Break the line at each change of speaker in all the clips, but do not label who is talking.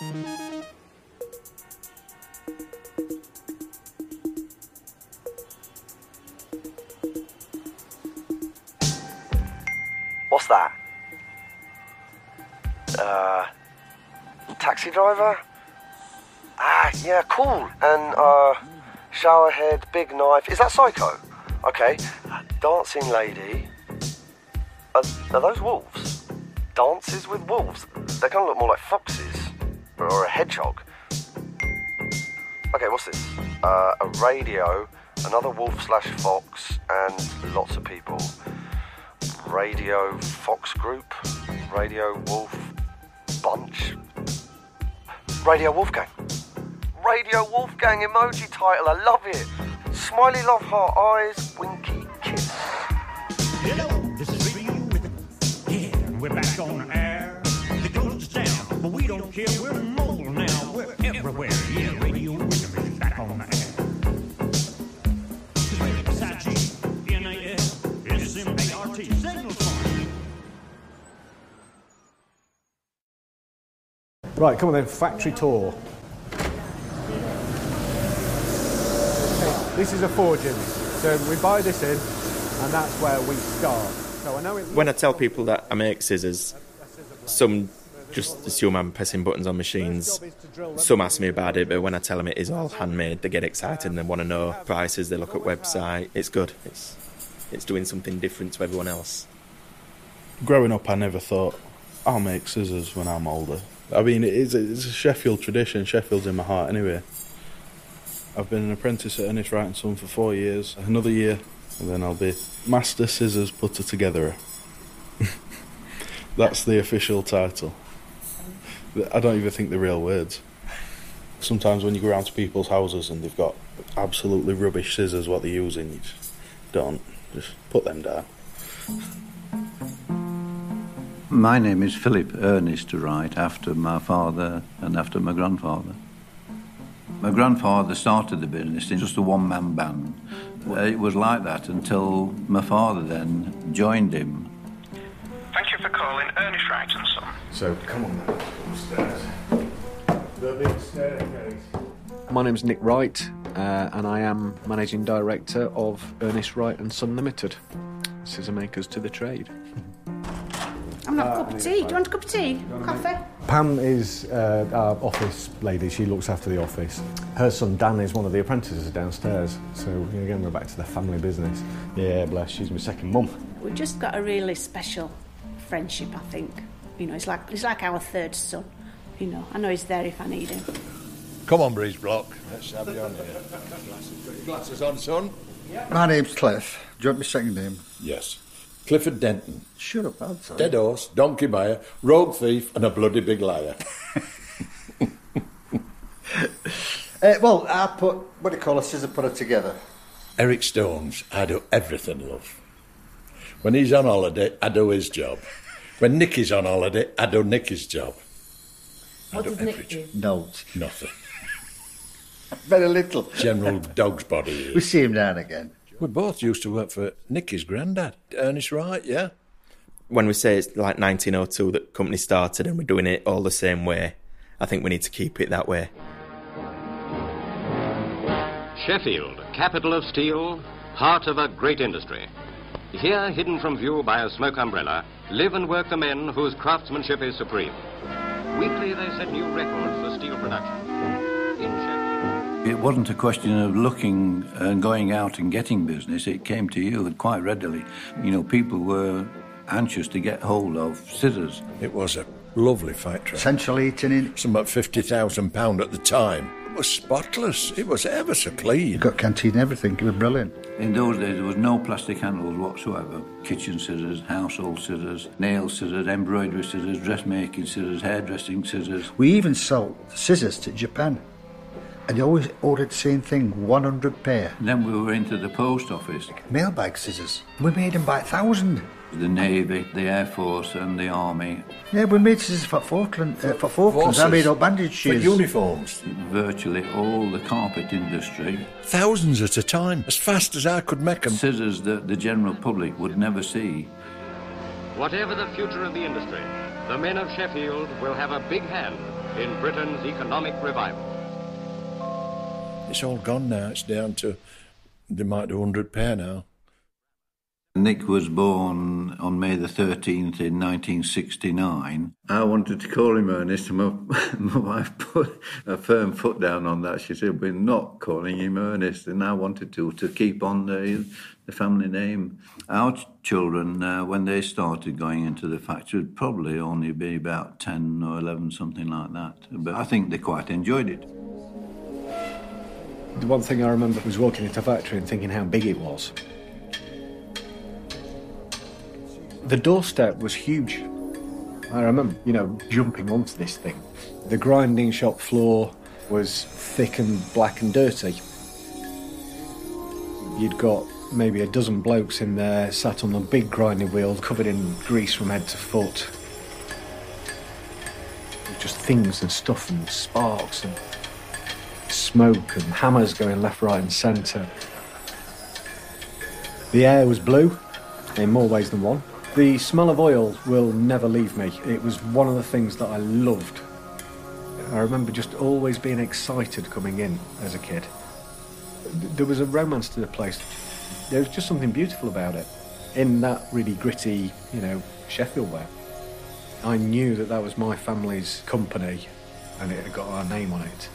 What's that? Uh, taxi driver? Ah, yeah, cool. And, uh, shower head, big knife. Is that Psycho? Okay. Dancing lady. Are, are those wolves? Dances with wolves? They kind of look more like foxes. Or a hedgehog. Okay, what's this? Uh, a radio, another wolf slash fox, and lots of people. Radio Fox Group, Radio Wolf Bunch, Radio Wolfgang. Radio Wolfgang emoji title, I love it. Smiley love heart eyes, winky kiss.
Hello, this is it. Yeah, we're back on air. But we don't care. We're mobile now. We're everywhere. Yeah, radio rhythm is back on the air. S-I-G-N-A-S, S-M-A-R-T, signals fine.
Right, come on then, factory tour. This is a forging. So we buy this in, and that's where we start. So I know it.
When I tell people that I make scissors, some just assume I'm pressing buttons on machines. Some ask me about it, but when I tell them it is all handmade, they get excited and they want to know prices. They look at website. It's good. It's it's doing something different to everyone else.
Growing up, I never thought I'll make scissors when I'm older. I mean, it is it's a Sheffield tradition. Sheffield's in my heart anyway. I've been an apprentice at Ernest Wright and Son for four years. Another year, and then I'll be master scissors putter togetherer. That's the official title. I don't even think they're real words. Sometimes when you go around to people's houses and they've got absolutely rubbish scissors, what they're using, you just don't. Just put them down.
My name is Philip Ernest Wright, after my father and after my grandfather. My grandfather started the business in just a one man band. Uh, It was like that until my father then joined him.
Thank you for calling Ernest Wright and Son.
So come on then, upstairs. The big staircase.
My name's Nick Wright, uh, and I am managing director of Ernest Wright and Son Limited, scissor makers to the trade.
I'm not a cup of tea. Do you want a cup of tea? Coffee?
Pam is uh, our office lady. She looks after the office. Her son Dan is one of the apprentices downstairs. So again, we're back to the family business. Yeah, bless. She's my second mum.
We've just got a really special friendship, I think. You know, it's like it's like our third son. You know, I know he's there if I need him.
Come on, Breeze Block. Let's have you on here. Glasses on, son?
My name's Cliff. Do you want my second name?
Yes. Clifford Denton.
Shut up, I'm sorry.
Dead horse, donkey buyer, rogue thief, and a bloody big liar.
Uh, well, I put, what do you call a scissor putter together?
Eric Stones, I do everything, love. When he's on holiday, I do his job. When Nicky's on holiday, I do Nicky's job. I
What
do
does Nick do?
job.
No,
Nothing.
very little.
General dog's body.
We see him now and again.
We both used to work for Nicky's granddad, Ernest Wright, yeah?
When we say it's like 1902 that company started and we're doing it all the same way, I think we need to keep it that way.
Sheffield, capital of steel, heart of a great industry. Here, hidden from view by a smoke umbrella, live and work the men whose craftsmanship is supreme. Weekly, they set new records for steel production. In
It wasn't a question of looking and going out and getting business, it came to you quite readily. You know, people were anxious to get hold of scissors.
It was a lovely factory.
Central heating in.
Some about £50,000 at the time. It was spotless. It was ever so clean.
You Got canteen everything. It was brilliant.
In those days, there was no plastic handles whatsoever. Kitchen scissors, household scissors, nail scissors, embroidery scissors, dressmaking scissors, hairdressing scissors.
We even sold scissors to Japan. And you always ordered the same thing, 100 pair.
Then we were into the post office,
Mailbag scissors. We made them by a thousand.
The Navy, the Air Force, and the Army.
Yeah, we made scissors for Falkland. Uh, for Falklands. I made up bandage
For uniforms.
Virtually all the carpet industry.
Thousands at a time, as fast as I could make them.
Scissors that the general public would never see.
Whatever the future of the industry, the men of Sheffield will have a big hand in Britain's economic revival.
It's all gone now. It's down to they might do hundred pair now.
Nick was born on May the 13th in 1969. I wanted to call him Ernest, and my, my wife put a firm foot down on that. She said, We're not calling him Ernest, and I wanted to, to keep on the, the family name. Our children, uh, when they started going into the factory, would probably only be about 10 or 11, something like that. But I think they quite enjoyed it.
The one thing I remember was walking into the factory and thinking how big it was. The doorstep was huge. I remember, you know, jumping onto this thing. The grinding shop floor was thick and black and dirty. You'd got maybe a dozen blokes in there sat on the big grinding wheel covered in grease from head to foot. Just things and stuff and sparks and smoke and hammers going left, right, and centre. The air was blue in more ways than one. The smell of oil will never leave me. It was one of the things that I loved. I remember just always being excited coming in as a kid. There was a romance to the place. There was just something beautiful about it. In that really gritty, you know, Sheffield way. I knew that that was my family's company and it had got our name on it.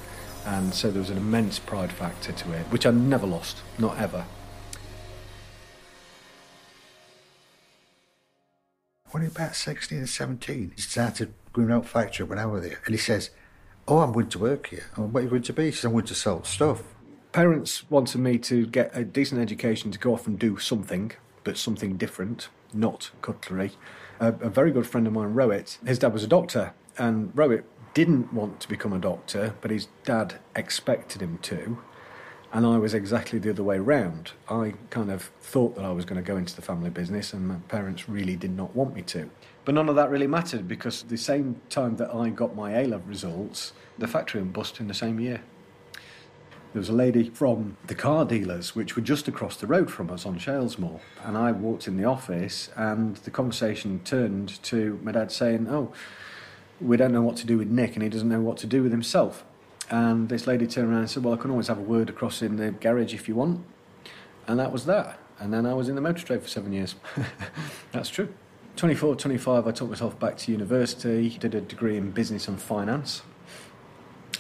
And so there was an immense pride factor to it, which I never lost, not ever.
Was about 16 and 17, he started out factory when I was there. And he says, Oh, I'm going to work here. Oh, what are you going to be? He says, I'm going to sell stuff.
Parents wanted me to get a decent education to go off and do something, but something different, not cutlery. A, a very good friend of mine, Rowett, his dad was a doctor, and Rowett didn't want to become a doctor, but his dad expected him to. And I was exactly the other way round. I kind of thought that I was going to go into the family business, and my parents really did not want me to. But none of that really mattered because the same time that I got my A level results, the factory bust in the same year. There was a lady from the car dealers, which were just across the road from us on Shalesmoor, and I walked in the office, and the conversation turned to my dad saying, "Oh, we don't know what to do with Nick, and he doesn't know what to do with himself." And this lady turned around and said, Well, I can always have a word across in the garage if you want. And that was that. And then I was in the motor trade for seven years. That's true. 24, 25, I took myself back to university, did a degree in business and finance,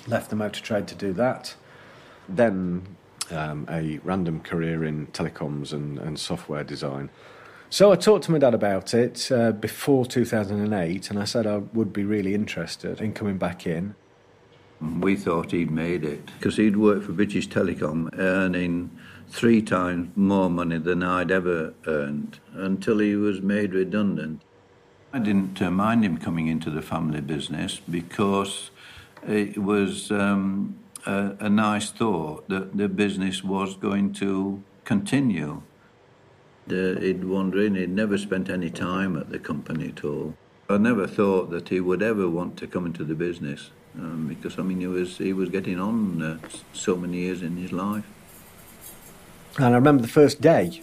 left the motor trade to do that. Then um, a random career in telecoms and, and software design. So I talked to my dad about it uh, before 2008, and I said I would be really interested in coming back in.
We thought he'd made it because he'd worked for British Telecom, earning three times more money than I'd ever earned until he was made redundant. I didn't uh, mind him coming into the family business because it was um, a, a nice thought that the business was going to continue. Uh, he'd wander in, he'd never spent any time at the company at all. I never thought that he would ever want to come into the business um, because I mean he was he was getting on uh, so many years in his life.
And I remember the first day.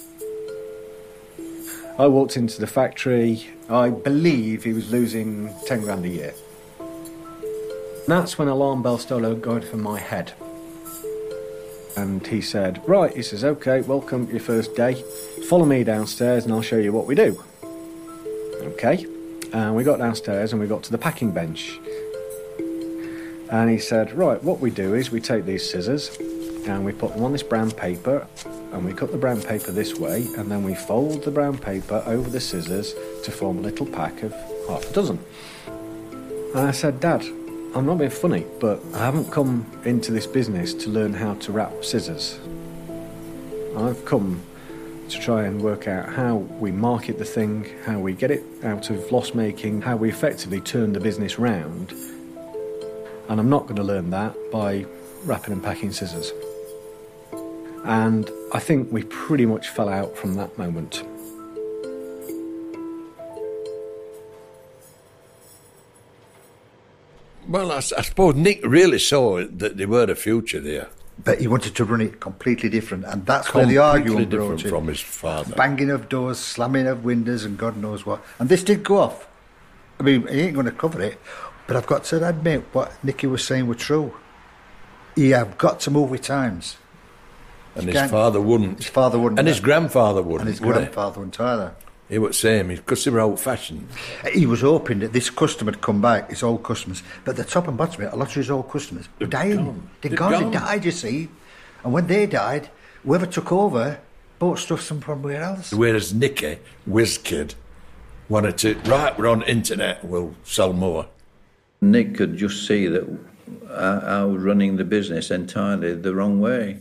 I walked into the factory. I believe he was losing 10 grand a year. That's when alarm bells started going for my head. And he said, Right, he says, OK, welcome your first day. Follow me downstairs and I'll show you what we do. OK. And we got downstairs and we got to the packing bench. And he said, Right, what we do is we take these scissors and we put them on this brown paper and we cut the brown paper this way and then we fold the brown paper over the scissors to form a little pack of half a dozen. And I said, Dad, I'm not being funny, but I haven't come into this business to learn how to wrap scissors. I've come to try and work out how we market the thing, how we get it out of loss making, how we effectively turn the business round. And I'm not going to learn that by wrapping and packing scissors. And I think we pretty much fell out from that moment.
Well, I suppose Nick really saw that there were a future there.
But he wanted to run it completely different, and that's where the argument
Completely
broke
different
in.
from his father.
Banging of doors, slamming of windows, and God knows what. And this did go off. I mean, he ain't going to cover it, but I've got to admit what Nicky was saying were true. He have got to move with times.
And his father wouldn't.
His father wouldn't.
And his grandfather wouldn't.
And his grandfather wouldn't either.
He would same because they were old fashioned.
He was hoping that this customer would come back, his old customers. But the top and bottom of it, a lot of his old customers were dying.
gone.
They'd gone,
gone.
they died, you see. And when they died, whoever took over bought stuff from somewhere else.
Whereas Nicky, whiz kid, wanted to right, we're on internet, we'll sell more.
Nick could just see that I, I was running the business entirely the wrong way.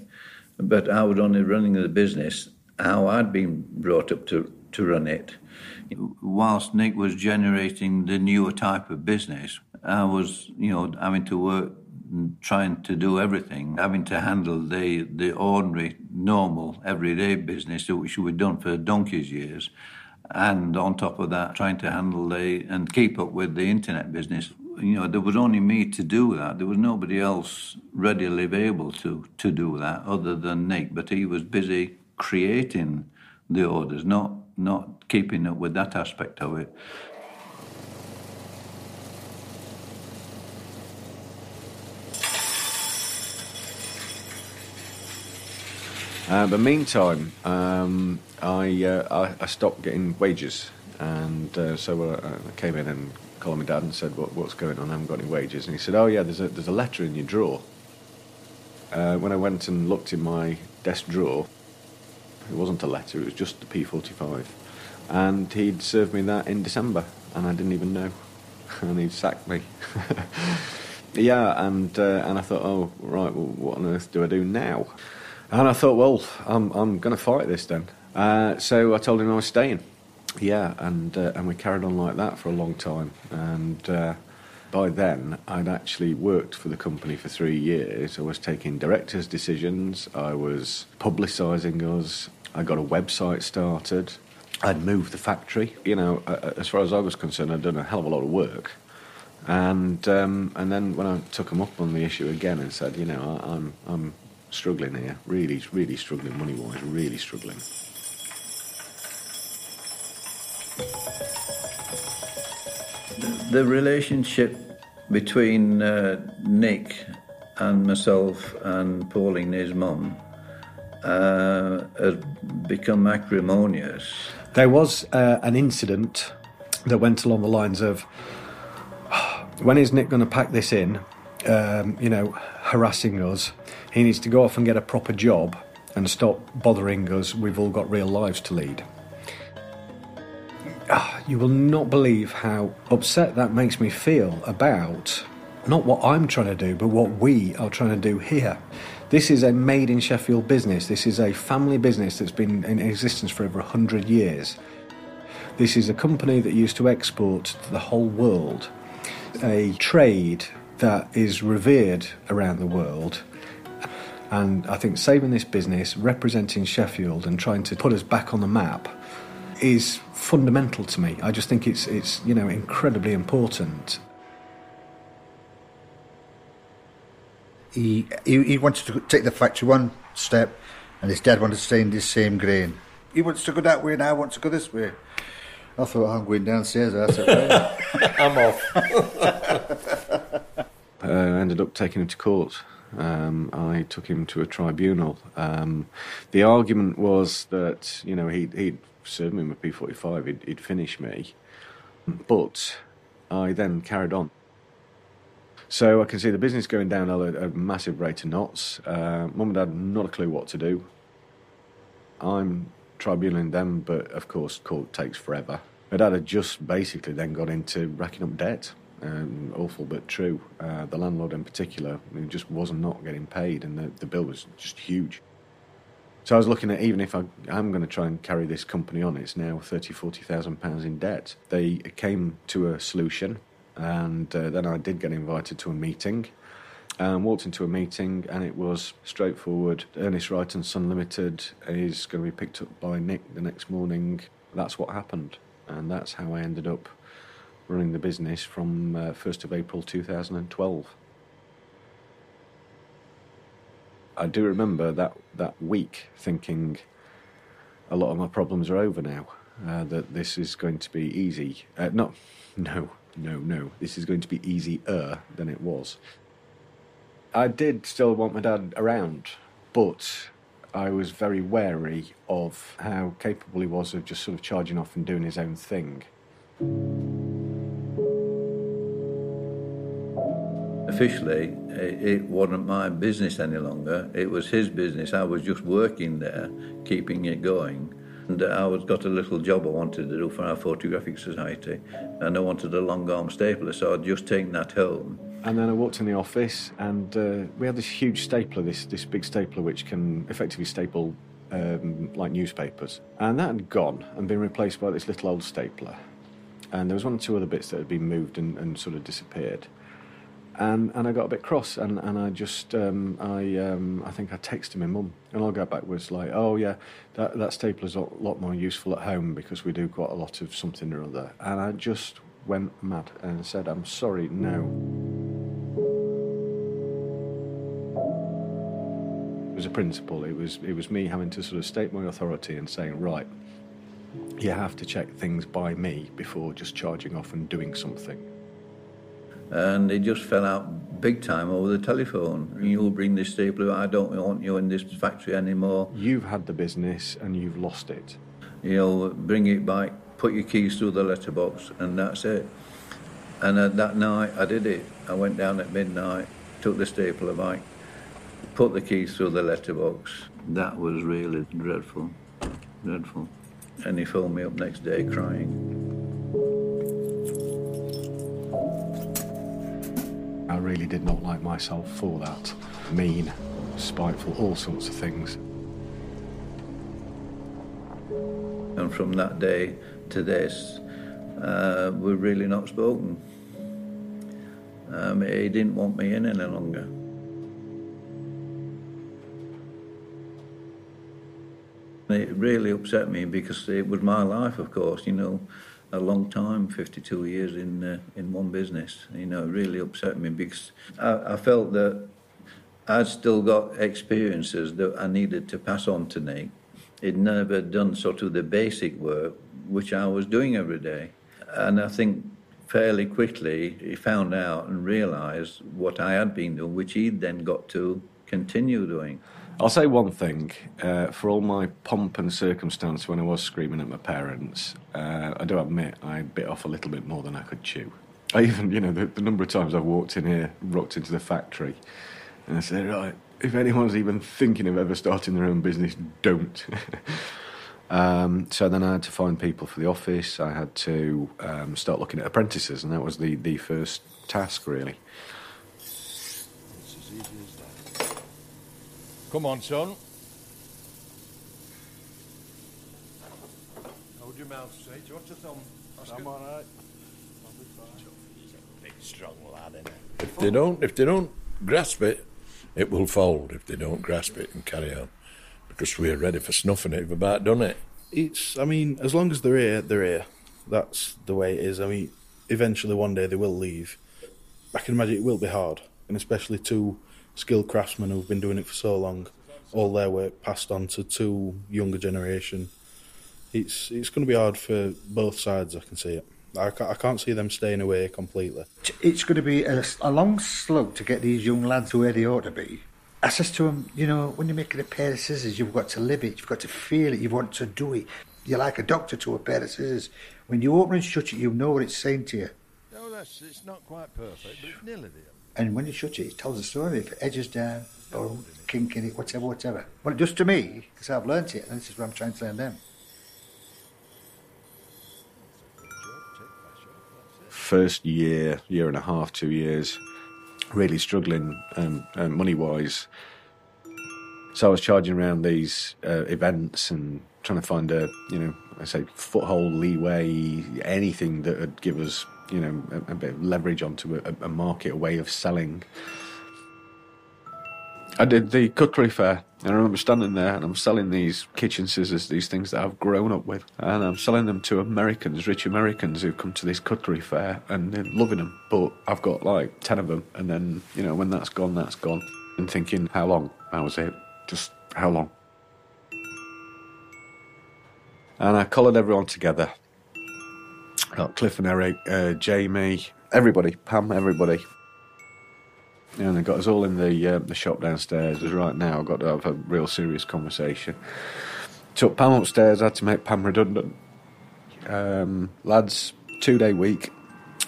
But I was only running the business how I'd been brought up to, to run it. Whilst Nick was generating the newer type of business, I was, you know, having to work trying to do everything, having to handle the, the ordinary, normal, everyday business which we'd done for donkey's years. And on top of that, trying to handle the and keep up with the internet business. You know, there was only me to do that. There was nobody else readily able to, to do that other than Nick. But he was busy creating the orders, not not keeping up with that aspect of it.
Uh, but meantime, um, I, uh, I I stopped getting wages, and uh, so uh, I came in and called my dad and said, what, "What's going on? I haven't got any wages." And he said, "Oh yeah, there's a there's a letter in your drawer." Uh, when I went and looked in my desk drawer, it wasn't a letter; it was just the P45, and he'd served me that in December, and I didn't even know, and he'd sacked me. yeah, and uh, and I thought, oh right, well, what on earth do I do now? And I thought, well, I'm I'm going to fight this then. Uh, so I told him I was staying. Yeah, and uh, and we carried on like that for a long time. And uh, by then, I'd actually worked for the company for three years. I was taking directors' decisions. I was publicising us. I got a website started. I'd moved the factory. You know, as far as I was concerned, I'd done a hell of a lot of work. And um, and then when I took him up on the issue again and said, you know, I, I'm I'm struggling here, really, really struggling money wise, really struggling.
The relationship between uh, Nick and myself and Pauline, his mum, uh, has become acrimonious.
There was uh, an incident that went along the lines of when is Nick going to pack this in? Um, you know, harassing us. He needs to go off and get a proper job and stop bothering us. We've all got real lives to lead. Ah, You will not believe how upset that makes me feel about not what I'm trying to do, but what we are trying to do here. This is a made in Sheffield business. This is a family business that's been in existence for over 100 years. This is a company that used to export to the whole world, a trade that is revered around the world. And I think saving this business, representing Sheffield, and trying to put us back on the map is fundamental to me. I just think it's, it's you know, incredibly important.
He, he he wanted to take the factory one step, and his dad wanted to stay in this same grain. He wants to go that way, and I want to go this way. I thought I'm going downstairs. I said,
I'm off.
uh, ended up taking him to court. Um, I took him to a tribunal. Um, the argument was that you know he'd, he'd served me with P45, he'd, he'd finish me, but I then carried on. So I can see the business going down at a, a massive rate of knots. Uh, Mum and Dad not a clue what to do. I'm tribunaling them, but of course court takes forever. My dad had just basically then got into racking up debt. Um, awful but true. Uh, the landlord in particular he just was not getting paid, and the, the bill was just huge. So I was looking at even if I, I'm going to try and carry this company on, it's now thirty, forty thousand pounds in debt. They came to a solution, and uh, then I did get invited to a meeting. Um, walked into a meeting, and it was straightforward. Ernest Wright and Son Limited is going to be picked up by Nick the next morning. That's what happened, and that's how I ended up running the business from uh, 1st of April 2012. I do remember that, that week thinking a lot of my problems are over now, uh, that this is going to be easy. Uh, not, no, no, no, this is going to be easier than it was. I did still want my dad around, but I was very wary of how capable he was of just sort of charging off and doing his own thing.
Officially, it, it wasn't my business any longer. It was his business. I was just working there, keeping it going. And I was got a little job I wanted to do for our photographic society, and I wanted a long arm stapler, so I'd just taken that home.
And then I walked in the office, and uh, we had this huge stapler, this this big stapler which can effectively staple um, like newspapers, and that had gone and been replaced by this little old stapler. And there was one or two other bits that had been moved and, and sort of disappeared. And and I got a bit cross, and, and I just um, I um, I think I texted my mum, and I'll go back was like, oh yeah, that that stapler's a lot more useful at home because we do quite a lot of something or other. And I just went mad and said, I'm sorry, no. It was a principle. It was it was me having to sort of state my authority and saying, right, you have to check things by me before just charging off and doing something.
And it just fell out big time over the telephone. You'll bring this stapler, I don't want you in this factory anymore.
You've had the business and you've lost it.
You'll bring it back, put your keys through the letterbox, and that's it. And uh, that night I did it. I went down at midnight, took the stapler back, put the keys through the letterbox. That was really dreadful, dreadful. And he phoned me up next day crying.
Really did not like myself for that. Mean, spiteful, all sorts of things.
And from that day to this, uh, we've really not spoken. Um, he didn't want me in any longer. It really upset me because it was my life, of course, you know, a long time, 52 years in uh, in one business. You know, really upset me because I, I felt that I'd still got experiences that I needed to pass on to Nick. He'd never done sort of the basic work, which I was doing every day. And I think fairly quickly he found out and realised what I had been doing, which he'd then got to continue doing.
I'll say one thing. Uh, for all my pomp and circumstance when I was screaming at my parents, uh, I do admit I bit off a little bit more than I could chew. I even, you know, the, the number of times I've walked in here, rocked into the factory, and I said, right, if anyone's even thinking of ever starting their own business, don't. um, so then I had to find people for the office. I had to um, start looking at apprentices, and that was the, the first task, really.
Come on, son. Hold your mouth straight. You want your thumb? I'm all right. Big, strong lad, innit? If they don't, if they don't grasp it, it will fold. If they don't grasp it and carry on, because we're ready for snuffing it. We've about done it.
It's, I mean, as long as they're here, they're here. That's the way it is. I mean, eventually one day they will leave. I can imagine it will be hard, and especially two skilled craftsmen who've been doing it for so long, all their work passed on to two younger generation. It's it's going to be hard for both sides. I can see it. I can't, I can't see them staying away completely.
It's going to be a, a long slug to get these young lads where they ought to be. I says to them, you know, when you're making a pair of scissors, you've got to live it, you've got to feel it, you want to do it. You're like a doctor to a pair of scissors. When you open and shut it, you know what it's saying to you.
No, that's it's not quite perfect, but it's nearly there.
And when you shut it, it tells a story. If it edges down or kink in it, whatever, whatever. Well, it does to me, because I've learnt it, and this is what I'm trying to learn them.
First year, year and a half, two years, really struggling um, um, money wise. So I was charging around these uh, events and trying to find a, you know, I say foothold, leeway, anything that would give us, you know, a, a bit of leverage onto a, a market, a way of selling. I did the cutlery fair, and I remember standing there and I'm selling these kitchen scissors, these things that I've grown up with, and I'm selling them to Americans, rich Americans who've come to this cutlery fair and they're loving them. But I've got like 10 of them, and then, you know, when that's gone, that's gone. And thinking, how long? That was it. Just how long? And I collared everyone together. Got Cliff and Eric, uh, Jamie, everybody, Pam, everybody. Yeah, And they got us all in the uh, the shop downstairs. As right now, I've got to have a real serious conversation. Took Pam upstairs. Had to make Pam redundant. Um, lads, two day week.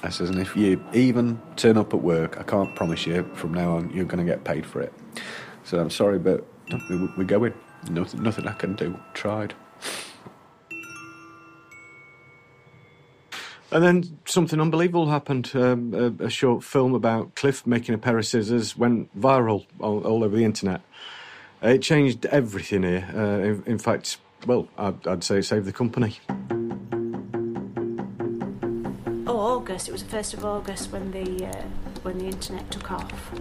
I says, and if you even turn up at work, I can't promise you from now on you're going to get paid for it. So I'm sorry, but we- we're going. Nothing, nothing I can do. Tried. And then something unbelievable happened. Um, a, a short film about Cliff making a pair of scissors went viral all, all over the internet. It changed everything here. Uh, in, in fact, well, I'd, I'd say it saved the company.
Oh, August. It was the first of August when the uh, when the internet took off.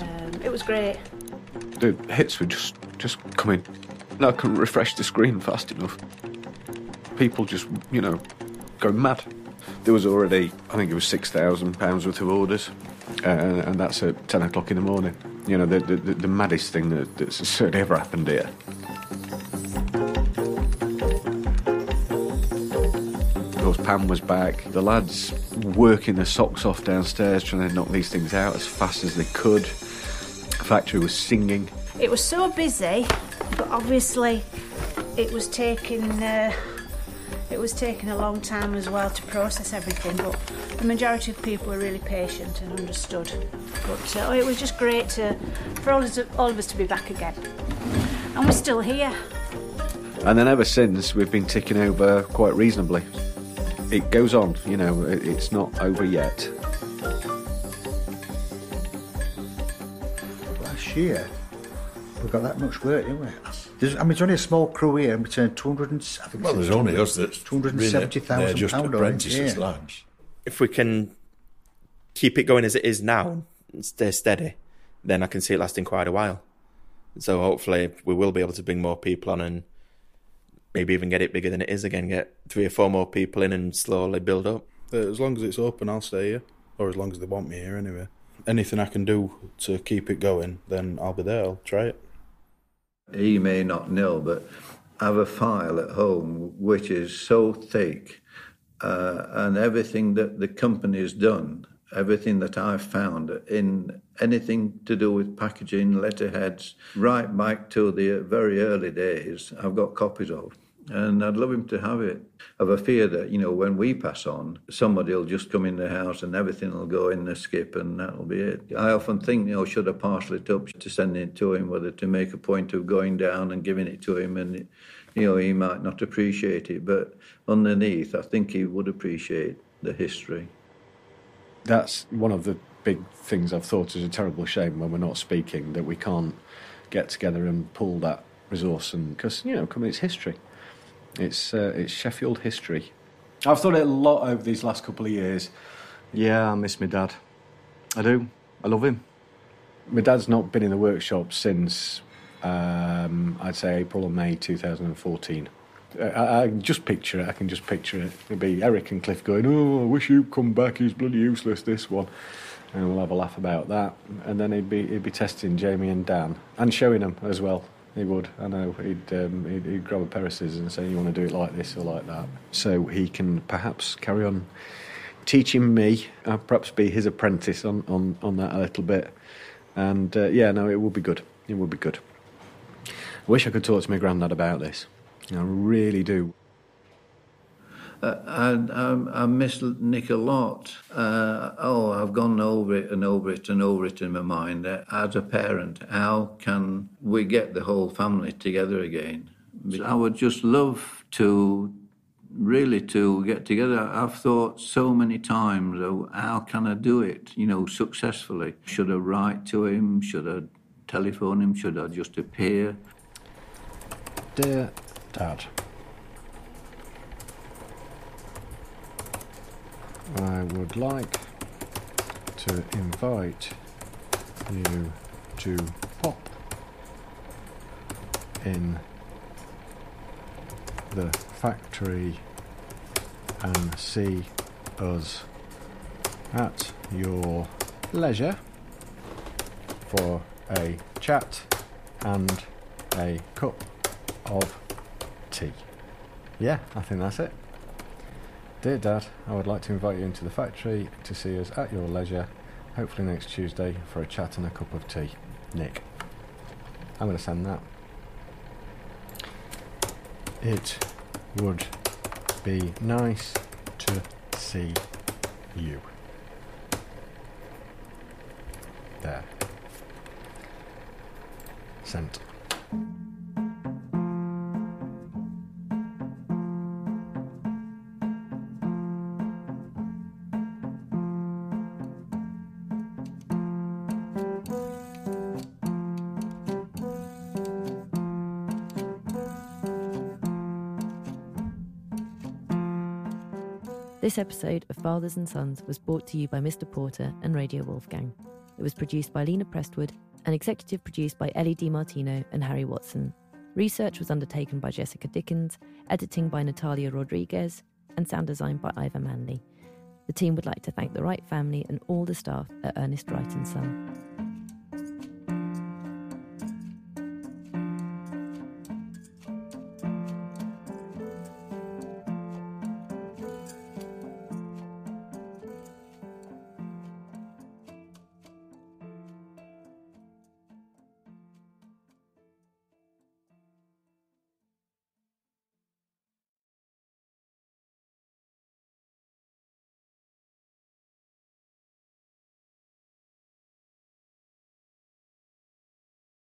Um, it was great.
The hits were just just coming. And I couldn't refresh the screen fast enough. People just, you know, going mad. There was already, I think it was six thousand pounds worth of orders, uh, and that's at ten o'clock in the morning. You know, the the, the, maddest thing that, that's certainly ever happened here. Course, Pam was back. The lads working their socks off downstairs, trying to knock these things out as fast as they could. The factory was singing.
It was so busy, but obviously it was taking uh, it was taking a long time as well to process everything. But the majority of people were really patient and understood. But uh, it was just great to for all of, us, all of us to be back again, and we're still here.
And then ever since, we've been ticking over quite reasonably. It goes on, you know, it- it's not over yet.
Last year, we got that much work, didn't we? There's, I mean, it's only a small crew here, and we turned 200 and, I think
Well,
it's
there's only us that's
two hundred and seventy
really, they're just
pound on it,
apprentices,
yeah.
lads.
If we can keep it going as it is now and stay steady, then I can see it lasting quite a while. So hopefully we will be able to bring more people on and maybe even get it bigger than it is again. Get three or four more people in and slowly build up.
Uh, As long as it's open, I'll stay here. Or as long as they want me here, anyway. Anything I can do to keep it going, then I'll be there. I'll try it.
He may not know, but I have a file at home which is so thick, uh, and everything that the company has done, everything that I've found in anything to do with packaging, letterheads, right back to the very early days, I've got copies of. And I'd love him to have it. I've a fear that, you know, when we pass on, somebody will just come in the house and everything will go in the skip and that'll be it. I often think, you know, should I parcel it up to send it to him, whether to make a point of going down and giving it to him and, you know, he might not appreciate it. But underneath, I think he would appreciate the history.
That's one of the big things I've thought is a terrible shame when we're not speaking that we can't get together and pull that resource and because you know, come on, it's history. It's uh, it's Sheffield history. I've thought it a lot over these last couple of years. Yeah, I miss my dad. I do. I love him. My dad's not been in the workshop since um, I'd say April or May 2014. I, I just picture it. I can just picture it. It'd be Eric and Cliff going, "Oh, I wish you'd come back. He's bloody useless. This one," and we'll have a laugh about that. And then he'd be he'd be testing Jamie and Dan and showing them as well. He would. I know. He'd, um, he'd he'd grab a pair of scissors and say, "You want to do it like this or like that," so he can perhaps carry on teaching me. Uh, perhaps be his apprentice on on on that a little bit. And uh, yeah, no, it would be good. It would be good. I wish I could talk to my granddad about this. I really do.
Uh, I, I, I miss Nick a lot. Uh, oh, I've gone over it and over it and over it in my mind. Uh, as a parent, how can we get the whole family together again? I would just love to, really, to get together. I've thought so many times, oh, how can I do it, you know, successfully? Should I write to him? Should I telephone him? Should I just appear?
Dear Dad, I would like to invite you to pop in the factory and see us at your leisure for a chat and a cup of tea. Yeah, I think that's it. Dear Dad, I would like to invite you into the factory to see us at your leisure, hopefully next Tuesday, for a chat and a cup of tea. Nick. I'm going to send that. It would be nice to see you. There. Sent.
This episode of Fathers and Sons was brought to you by Mr. Porter and Radio Wolfgang. It was produced by Lena Prestwood and executive produced by Ellie DiMartino and Harry Watson. Research was undertaken by Jessica Dickens, editing by Natalia Rodriguez, and sound design by Ivor Manley. The team would like to thank the Wright family and all the staff at Ernest Wright and Son.